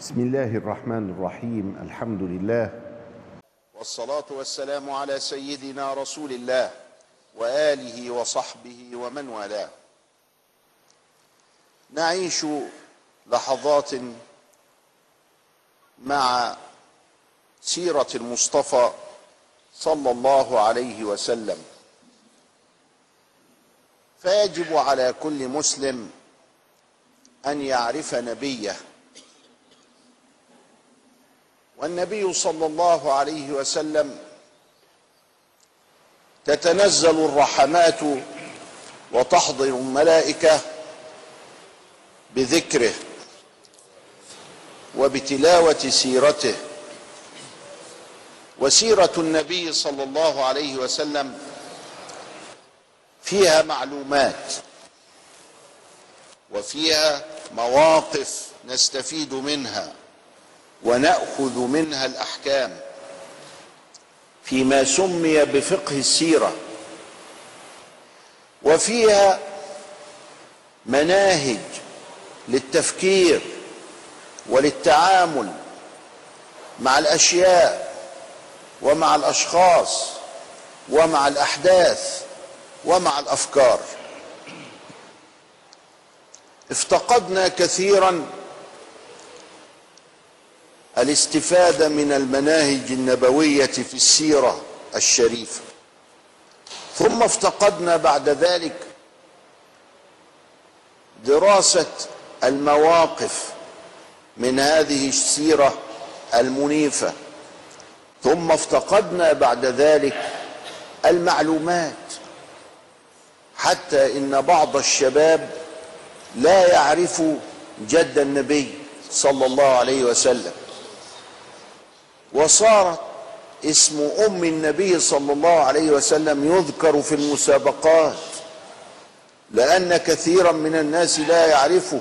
بسم الله الرحمن الرحيم الحمد لله. والصلاة والسلام على سيدنا رسول الله وآله وصحبه ومن والاه. نعيش لحظات مع سيرة المصطفى صلى الله عليه وسلم. فيجب على كل مسلم أن يعرف نبيه. والنبي صلى الله عليه وسلم تتنزل الرحمات وتحضر الملائكة بذكره وبتلاوة سيرته. وسيرة النبي صلى الله عليه وسلم فيها معلومات وفيها مواقف نستفيد منها. ونأخذ منها الأحكام فيما سمي بفقه السيرة. وفيها مناهج للتفكير وللتعامل مع الأشياء ومع الأشخاص ومع الأحداث ومع الأفكار. افتقدنا كثيرا الاستفادة من المناهج النبوية في السيرة الشريفة. ثم افتقدنا بعد ذلك دراسة المواقف من هذه السيرة المنيفة. ثم افتقدنا بعد ذلك المعلومات. حتى إن بعض الشباب لا يعرف جد النبي صلى الله عليه وسلم. وصارت اسم أم النبي صلى الله عليه وسلم يذكر في المسابقات لأن كثيرا من الناس لا يعرفه.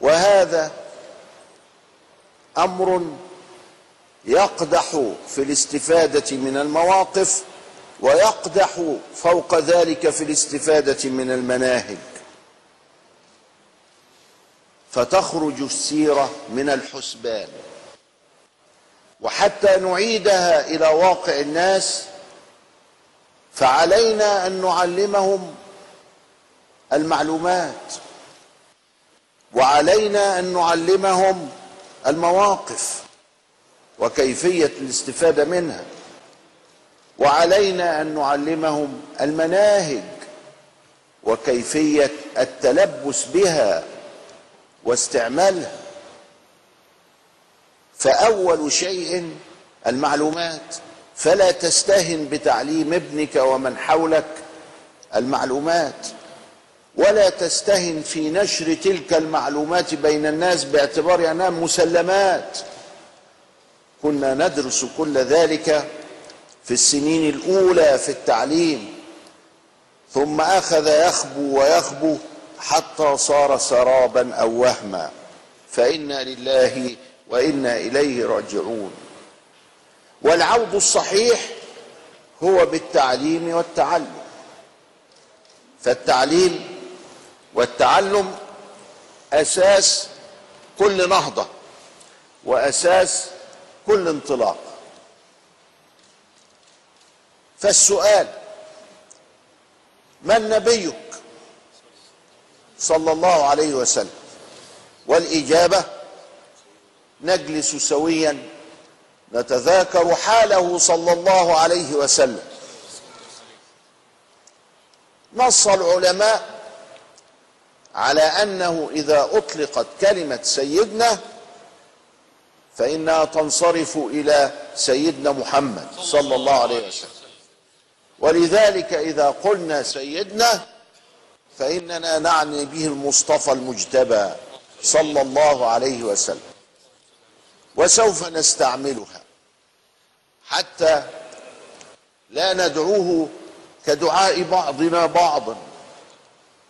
وهذا أمر يقدح في الاستفادة من المواقف ويقدح فوق ذلك في الاستفادة من المناهج. فتخرج السيرة من الحسبان. وحتى نعيدها إلى واقع الناس فعلينا أن نعلمهم المعلومات وعلينا أن نعلمهم المواقف وكيفية الاستفادة منها وعلينا أن نعلمهم المناهج وكيفية التلبس بها واستعمالها. فأول شيء المعلومات. فلا تستهن بتعليم ابنك ومن حولك المعلومات. ولا تستهن في نشر تلك المعلومات بين الناس باعتبار أنها مسلمات. كنا ندرس كل ذلك في السنين الأولى في التعليم. ثم أخذ يخبو ويخبو حتى صار سرابا أو وهما. فإنا لله وإنا إليه راجعون. والعود الصحيح هو بالتعليم والتعلم. فالتعليم والتعلم أساس كل نهضة وأساس كل انطلاق. فالسؤال من نبيك؟ صلى الله عليه وسلم. والإجابة نجلس سويا نتذاكر حاله صلى الله عليه وسلم. نص العلماء على أنه إذا أطلقت كلمة سيدنا فإنها تنصرف إلى سيدنا محمد صلى الله عليه وسلم. ولذلك إذا قلنا سيدنا فإننا نعني به المصطفى المجتبى صلى الله عليه وسلم. وسوف نستعملها. حتى لا ندعوه كدعاء بعضنا بعضا.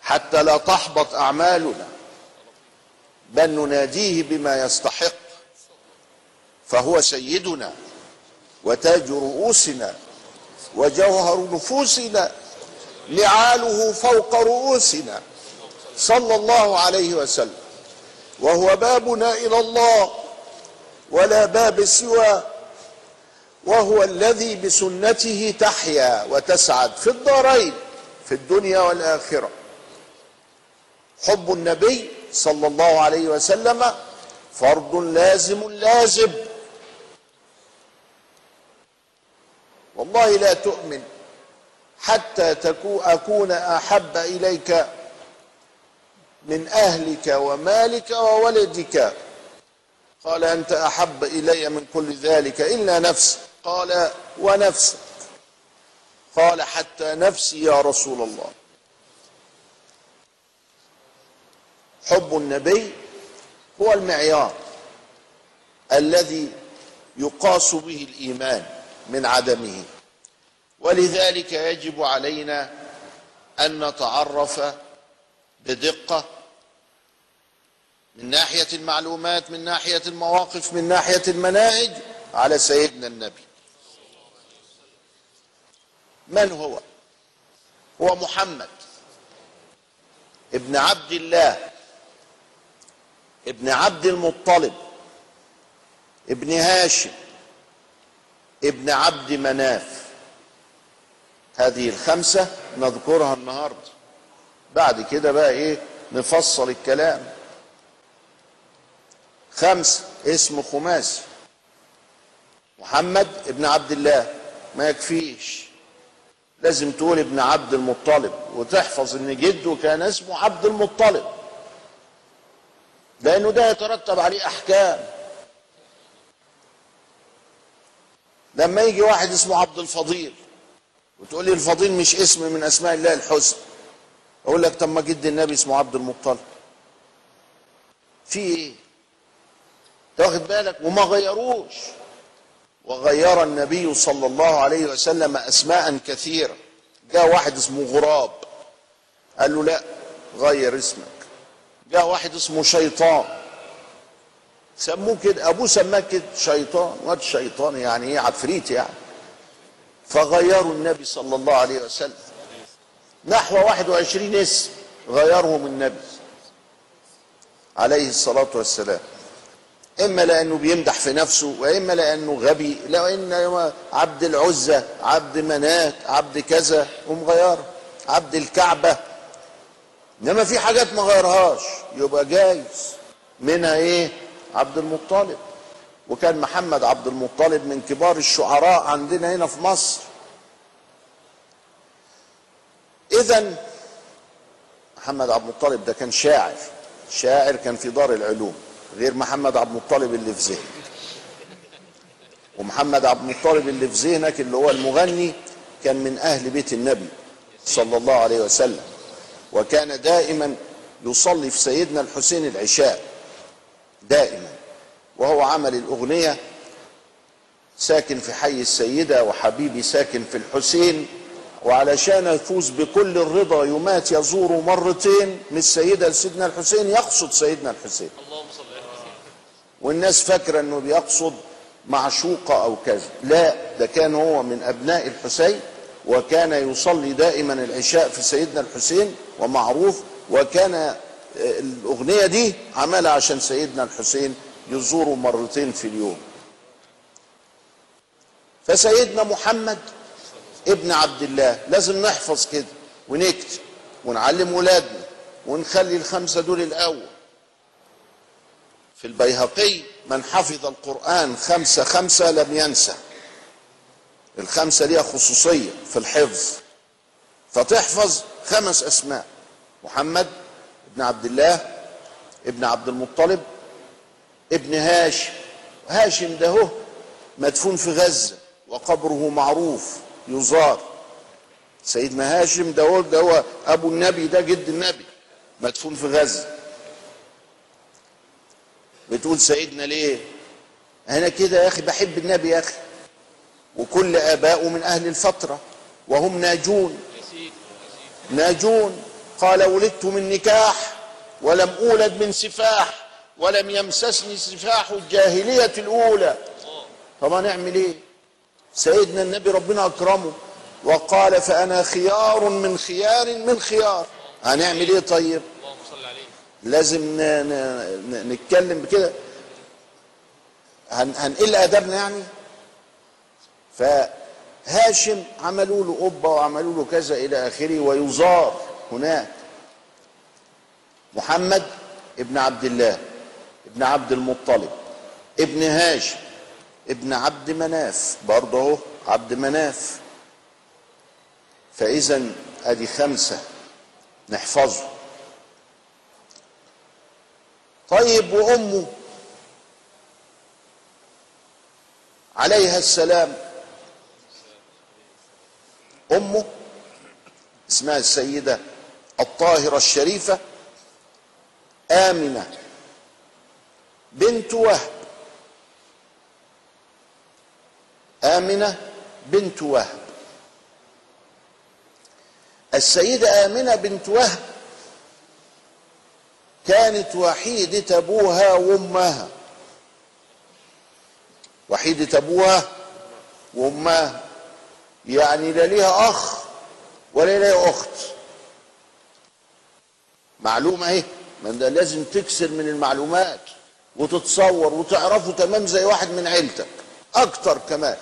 حتى لا تحبط أعمالنا. بل نناديه بما يستحق. فهو سيدنا وتاج رؤوسنا وجوهر نفوسنا. نعاله فوق رؤوسنا. صلى الله عليه وسلم. وهو بابنا إلى الله. ولا باب سوى وهو الذي بسنته تحيا وتسعد في الدارين في الدنيا والآخرة. حب النبي صلى الله عليه وسلم فرض لازم لازم. والله لا تؤمن حتى أكون أحب إليك من أهلك ومالك وولدك. قال أنت أحب إلي من كل ذلك إلا نفسك قال ونفسك قال حتى نفسي يا رسول الله. حب النبي هو المعيار الذي يقاس به الإيمان من عدمه. ولذلك يجب علينا أن نتعرف بدقة من ناحية المعلومات من ناحية المواقف من ناحية المناهج على سيدنا النبي. من هو؟ هو محمد ابن عبد الله ابن عبد المطلب ابن هاشم ابن عبد مناف. هذه الخمسة نذكرها النهاردة. بعد كده بقى إيه؟ نفصل الكلام. خمسة اسم خماسي. محمد ابن عبد الله ما يكفيش. لازم تقول ابن عبد المطلب وتحفظ إن جده كان اسمه عبد المطلب. لأنه ده يترتب عليه أحكام. لما يجي واحد اسمه عبد الفضيل وتقول لي الفضيل مش اسم من أسماء الله الحسنى أقول لك طب ما جد النبي اسمه عبد المطلب. في إيه؟ تاخد بالك؟ وما غيروش. وغير النبي صلى الله عليه وسلم أسماء كثيرة. جاء واحد اسمه غراب. قال له لا غير اسمك. جاء واحد اسمه شيطان. سموه كده أبوه سماه كده شيطان. واد شيطان يعني إيه؟ عفريت يعني. فغيروا النبي صلى الله عليه وسلم. نحو 21 اسم غيرهم النبي عليه الصلاة والسلام. إما لأنه بيمدح في نفسه وإما لأنه غبي لأن عبد العزة عبد منات عبد كذا ومغيره عبد الكعبة. إنما في حاجات ما غيرهاش يبقى جايز. منها إيه؟ عبد المطلب. وكان محمد عبد المطلب من كبار الشعراء عندنا هنا في مصر. اذا محمد عبد المطلب ده كان شاعر. شاعر كان في دار العلوم. غير محمد عبد المطلب اللي في ذهنك ومحمد عبد المطلب اللي في ذهنك اللي هو المغني كان من أهل بيت النبي صلى الله عليه وسلم وكان دائما يصلي في سيدنا الحسين العشاء دائما. وهو عمل الأغنية ساكن في حي السيدة وحبيبي ساكن في الحسين وعلشان يفوز بكل الرضا يمات يزور مرتين من السيدة لسيدنا الحسين يقصد سيدنا الحسين. والناس فاكرة إنه بيقصد معشوقه أو كذا. لا ده كان هو من أبناء الحسين وكان يصلي دائما العشاء في سيدنا الحسين ومعروف وكان الأغنية دي عملها عشان سيدنا الحسين يزوره مرتين في اليوم. فسيدنا محمد ابن عبد الله لازم نحفظ كده ونكتب ونعلم ولادنا ونخلي الخمسة دول الأول. في البيهقي من حفظ القرآن خمسة خمسة لم ينسى. الخمسة ليها خصوصية في الحفظ. فتحفظ خمس أسماء. محمد ابن عبد الله ابن عبد المطلب ابن هاشم هاشم ده هو مدفون في غزة وقبره معروف يزار. سيدنا هاشم ده هو ده هو أبو النبي ده جد النبي مدفون في غزة. بتقول سيدنا ليه؟ أنا كده يا أخي بحب النبي يا أخي. وكل آباؤه من أهل الفترة وهم ناجون. ناجون. قال ولدت من نكاح ولم أولد من سفاح ولم يمسسني سفاح الجاهلية الأولى. طب نعمل إيه؟ سيدنا النبي ربنا أكرمه وقال فأنا خيار من خيار من خيار. هنعمل إيه طيب؟ لازم. نتكلم بكده. هن... هنقل أدبنا يعني؟ فهاشم عملوا له قبة وعملوا له كذا إلى آخره ويزار هناك محمد ابن عبد الله ابن عبد المطلب ابن هاشم ابن عبد مناف برضه أهو عبد مناف. فاذا أدي خمسة نحفظه. طيب وأمه عليها السلام. أمه اسمها السيدة الطاهرة الشريفة آمنة بنت وهب. آمنة بنت وهب. السيدة آمنة بنت وهب كانت وحيدة أبوها وأمها. وحيدة أبوها وأمها. يعني لا ليها أخ ولا ليها أخت. معلومة اهي ما ده لازم تكسر من المعلومات وتتصور وتعرفه تمام زي واحد من عيلتك أكتر كمان.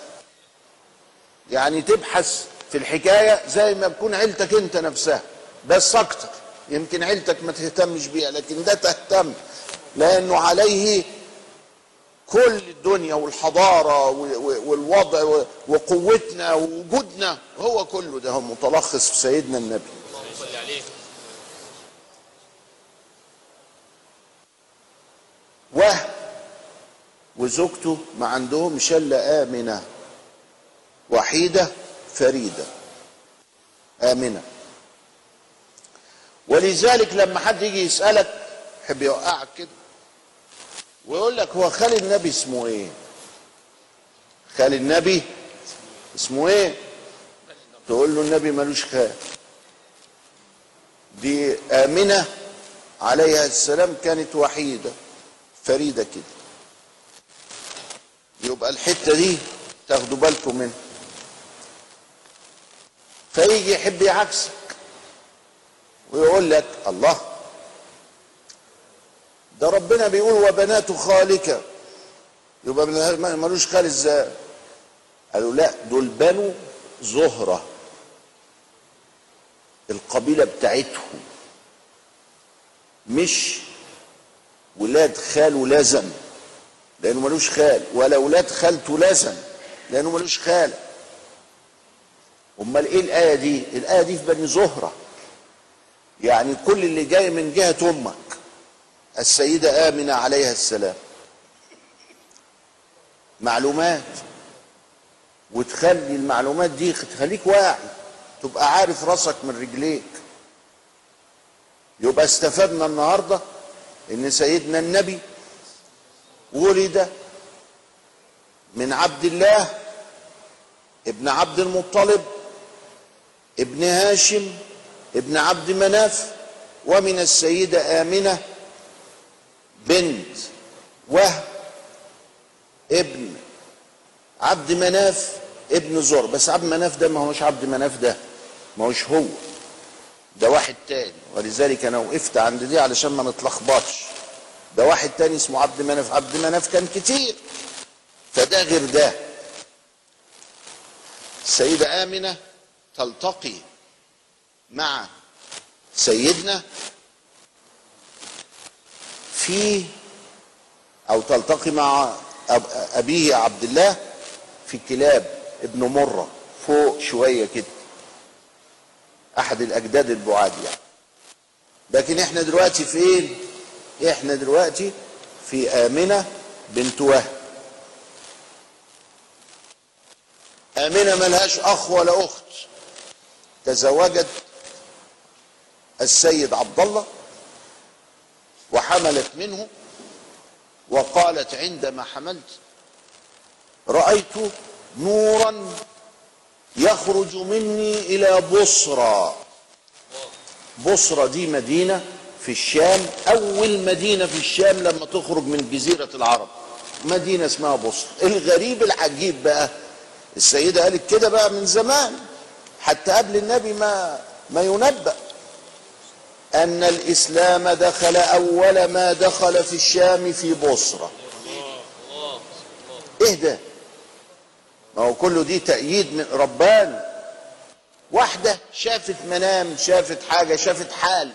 يعني تبحث في الحكاية زي ما تكون عيلتك أنت نفسها بس أكتر. يمكن عيلتك ما تهتمش بيها لكن ده تهتم لأنه عليه كل الدنيا والحضارة والوضع وقوتنا ووجودنا هو كله ده هو متلخص في سيدنا النبي. وهب وزوجته ما عندهمش الا آمنة وحيدة فريدة. آمنة. ولذلك لما حد يجي يسألك يحب يوقعك كده؟ ويقول لك هو خال النبي اسمه إيه؟ خال النبي اسمه إيه؟ تقول له النبي ملوش خال. دي آمنة عليها السلام كانت وحيدة فريدة كده. يبقى الحتة دي تاخدوا بالكم منها. فيجي يحب يعكسك ويقول لك الله. ده ربنا بيقول وبنات خالك. يبقى ملوش خال إزاي؟ قالوا لا دول بنو زهرة. القبيلة بتاعتهم. مش ولاد خاله لازم لأنه ملوش خال. ولا ولاد خالته لازم لأنه ملوش خال. أمال إيه الآية دي؟ الآية دي في بني زهرة. يعني كل اللي جاي من جهة أمك. السيدة آمنة عليها السلام. معلومات. وتخلي المعلومات دي تخليك واعي. تبقى عارف راسك من رجليك. يبقى استفدنا النهارده إن سيدنا النبي ولد من عبد الله ابن عبد المطلب ابن هاشم ابن عبد مناف ومن السيدة آمنة بنت وهب ابن عبد مناف ابن زر بس عبد مناف ده ما هوش عبد مناف ده ما هوش هو ده واحد تاني. ولذلك أنا وقفت عند دي علشان ما نتلخبطش. ده واحد تاني اسمه عبد مناف. عبد مناف كان كتير فده غير ده. السيدة آمنة تلتقي مع سيدنا في أو تلتقي مع أبيه عبد الله في كلاب ابن مرة فوق شوية كده. أحد الأجداد البعاد يعني. لكن إحنا دلوقتي فين؟ إحنا دلوقتي في آمنة بنت وهب. آمنة ملهاش أخ ولا أخت. تزوجت السيد عبد الله وحملت منه وقالت عندما حملت رأيت نورا يخرج مني إلى بصرى. بصرى دي مدينة في الشام أول مدينة في الشام لما تخرج من جزيرة العرب. مدينة اسمها بصرى. الغريب العجيب بقى السيدة قالت كده بقى من زمان حتى قبل النبي ما ما ينبأ. أن الإسلام دخل أول ما دخل في الشام في بصرة. إيه ده؟ ما هو كله دي تأييد من ربان. واحدة شافت منام شافت حاجة شافت حال.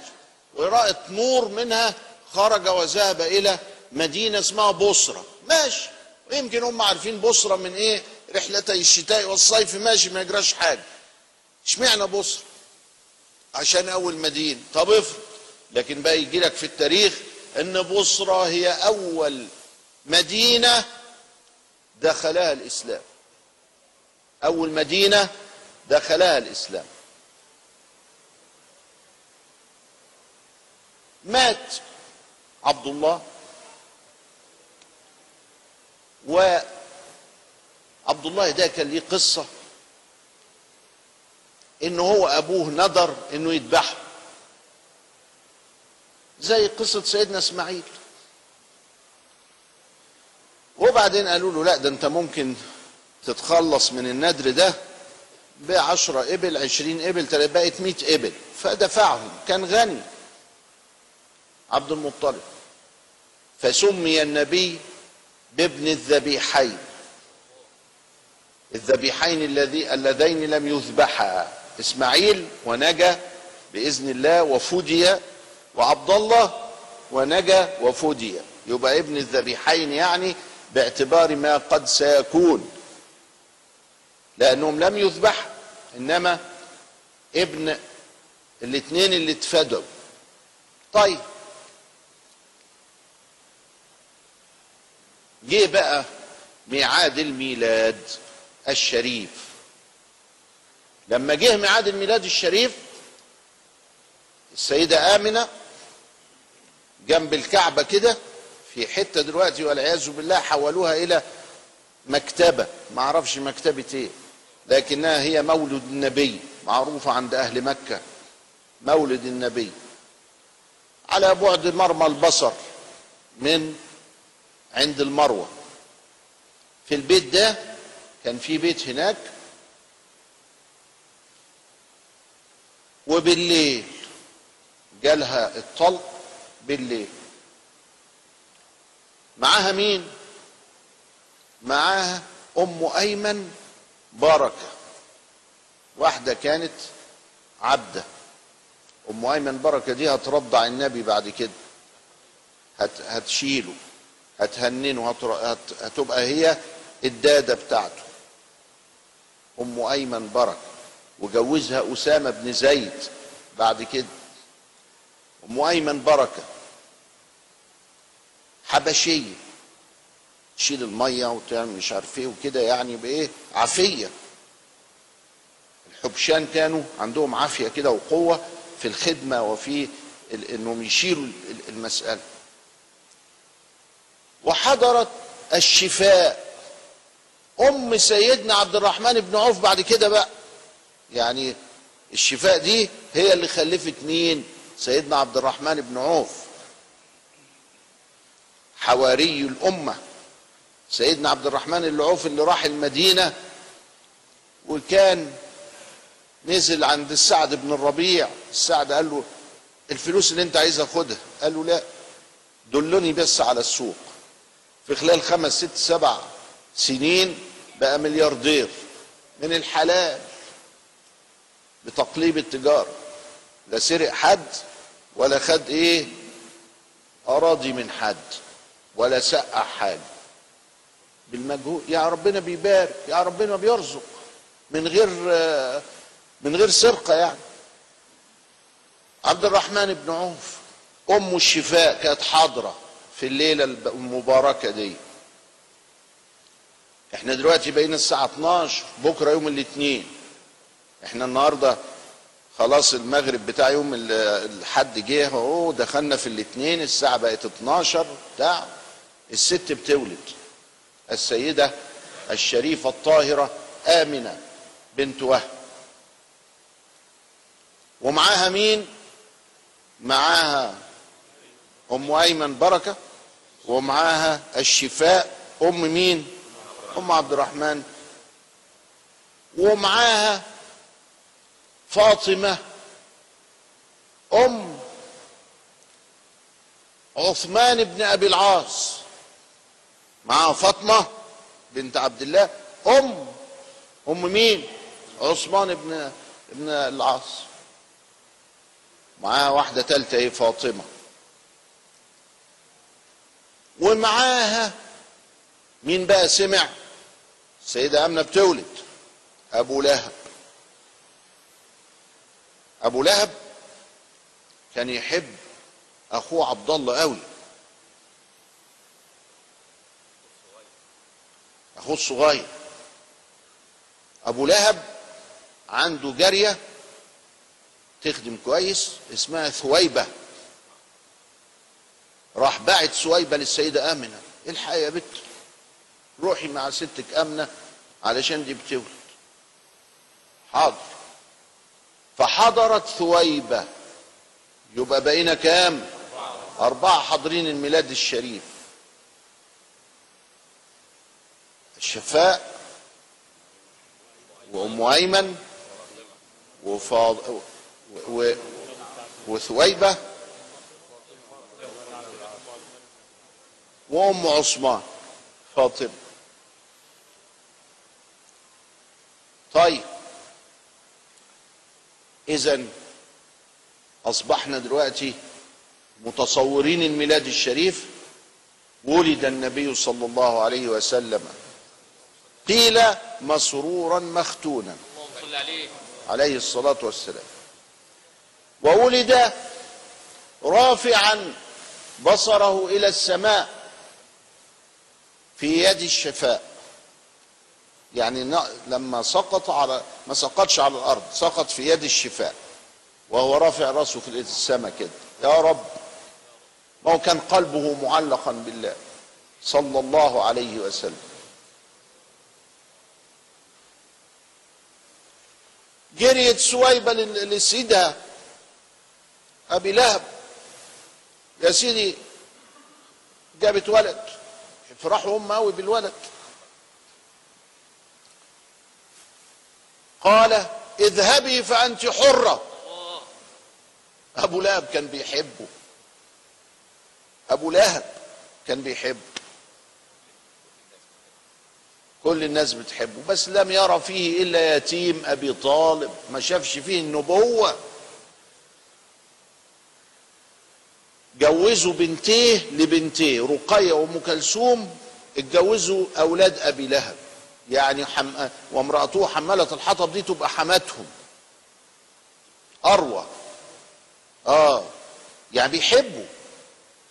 ورأت نور منها خرج وذهب إلى مدينة اسمها بصرة. ماشي. ويمكن هم عارفين بصرة من إيه؟ رحلتي الشتاء والصيف. ماشي ما يجراش حاجة. إشمعنى بصرة؟ عشان أول مدينة طب افرض لكن بقى يجي لك في التاريخ إن بصرة هي أول مدينة دخلها الإسلام. أول مدينة دخلها الإسلام. مات عبد الله وعبد الله ده كان ليه قصة. إن هو أبوه ندر إنه يذبحه زي قصة سيدنا إسماعيل. وبعدين قالوا له لا ده أنت ممكن تتخلص من الندر ده بعشرة إبل عشرين إبل بقت مئة إبل. فدفعهم. كان غني. عبد المطلب. فسمي النبي بابن الذبيحين. الذبيحين الذي اللذين لم يذبحا. إسماعيل ونجا بإذن الله وفدي وعبد الله ونجا وفدي يبقى ابن الذبيحين يعني باعتبار ما قد سيكون. لأنهم لم يذبح إنما ابن الاثنين اللي اتفدوا طيب. جه بقى ميعاد الميلاد الشريف. لما جه ميعاد الميلاد الشريف السيدة آمنة جنب الكعبة كده في حتة دلوقتي والعياذ بالله حولوها إلى مكتبة. ما أعرفش مكتبة إيه لكنها هي مولد النبي معروفة عند أهل مكة. مولد النبي. على بعد مرمى البصر من عند المروة. في البيت ده كان في بيت هناك وبالليل جالها الطلق بالليل. معاها مين؟ معاها أم أيمن بركه واحدة كانت عبدة. أم أيمن بركه دي هترضع النبي بعد كده. هت هتشيله هتهننه. هت... هتبقى هي الدادة بتاعته. أم أيمن بركه وجوزها أسامة بن زيد بعد كده. ام ايمن بركة. حبشية. تشيل المية وتعمل مش عارف إيه وكده يعني بإيه؟ عافية. الحبشان كانوا عندهم عافية كده وقوة في الخدمة وفي إنهم يشيلوا ال- المسألة. وحضرت الشفاء. أم سيدنا عبد الرحمن بن عوف بعد كده بقى. يعني الشفاء دي هي اللي خلفت مين؟ سيدنا عبد الرحمن بن عوف. حواري الأمة. سيدنا عبد الرحمن اللي عوف اللي راح المدينة وكان نزل عند السعد بن الربيع. السعد قال له الفلوس اللي انت عايزها خدها. قال له لا دلني بس على السوق. في خلال خمس ست سبع سنين بقى ملياردير. من الحلال بتقليب التجارة. لا سرق حد ولا خد إيه؟ أراضي من حد ولا سقع حاجة. بالمجهود يا ربنا بيبارك يا ربنا بيرزق. من غير من غير سرقة يعني. عبد الرحمن بن عوف أم الشفاء كانت حاضرة في الليلة المباركة دي. إحنا دلوقتي بقينا الساعة 12 بكرة يوم الاثنين. إحنا النهاردة خلاص المغرب بتاع يوم ال- الحد جه اهو دخلنا في الاثنين الساعة بقت 12 بتاع. الست بتولد. السيدة الشريفة الطاهرة آمنة بنت وهب. ومعاها مين؟ معاها أم أيمن بركة ومعاها الشفاء أم مين؟ أم عبد الرحمن. ومعاها فاطمة أم عثمان بن أبي العاص معاه فاطمة بنت عبد الله أم أم مين؟ عثمان بن ابن العاص. معاها واحدة ثالثه إيه فاطمة. ومعاها مين بقى؟ سمع السيده أمنة بتولد أبو لهب. أبو لهب كان يحب اخوه عبد الله قوي. اخوه الصغير. أبو لهب عنده جارية تخدم كويس اسمها ثويبة. راح باعت ثويبة للسيدة آمنة. الحقي يا بت؟ روحي مع ستك آمنة علشان دي بتولد. حاضر. فحضرت ثويبة. يبقى بقينا كام؟ أربعة حاضرين الميلاد الشريف. الشفاء وأم أيمن وفاض و... وثويبة وأم عثمان. فاطمة. طيب إذا أصبحنا دلوقتي متصورين الميلاد الشريف ولد النبي صلى الله عليه وسلم. قيل مسرورا مختونا عليه الصلاة والسلام. وولد رافعا بصره إلى السماء في يد الشفاء. يعني لما سقط على ما سقطش على الأرض سقط في يد الشفاء وهو رافع راسه في السماء كده. يا رب ما هو كان قلبه معلقا بالله. صلى الله عليه وسلم. جريت سويبة لسيدها أبي لهب. يا سيدي جابت ولد. فرحوا هم قوي بالولد. قال اذهبي فأنت حرة. أبو لهب كان بيحبه. أبو لهب كان بيحبه. كل الناس بتحبه بس لم يرى فيه إلا يتيم أبي طالب. ما شافش فيه النبوة. جوزوا بنتيه لبنتيه رقية وأم كلثوم اتجوزوا أولاد أبي لهب. يعني حم... وامرأته حمالة الحطب دي تبقى حماتهم. أروى. آه. يعني بيحبوا.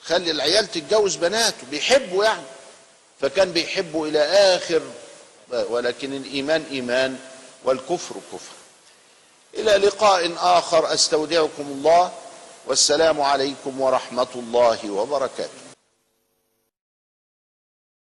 خلي العيال تتجوز بناته. بيحبوا يعني. فكان بيحبوا إلى آخر ولكن الإيمان إيمان والكفر كفر. إلى لقاء آخر. أستودعكم الله. والسلام عليكم ورحمة الله وبركاته.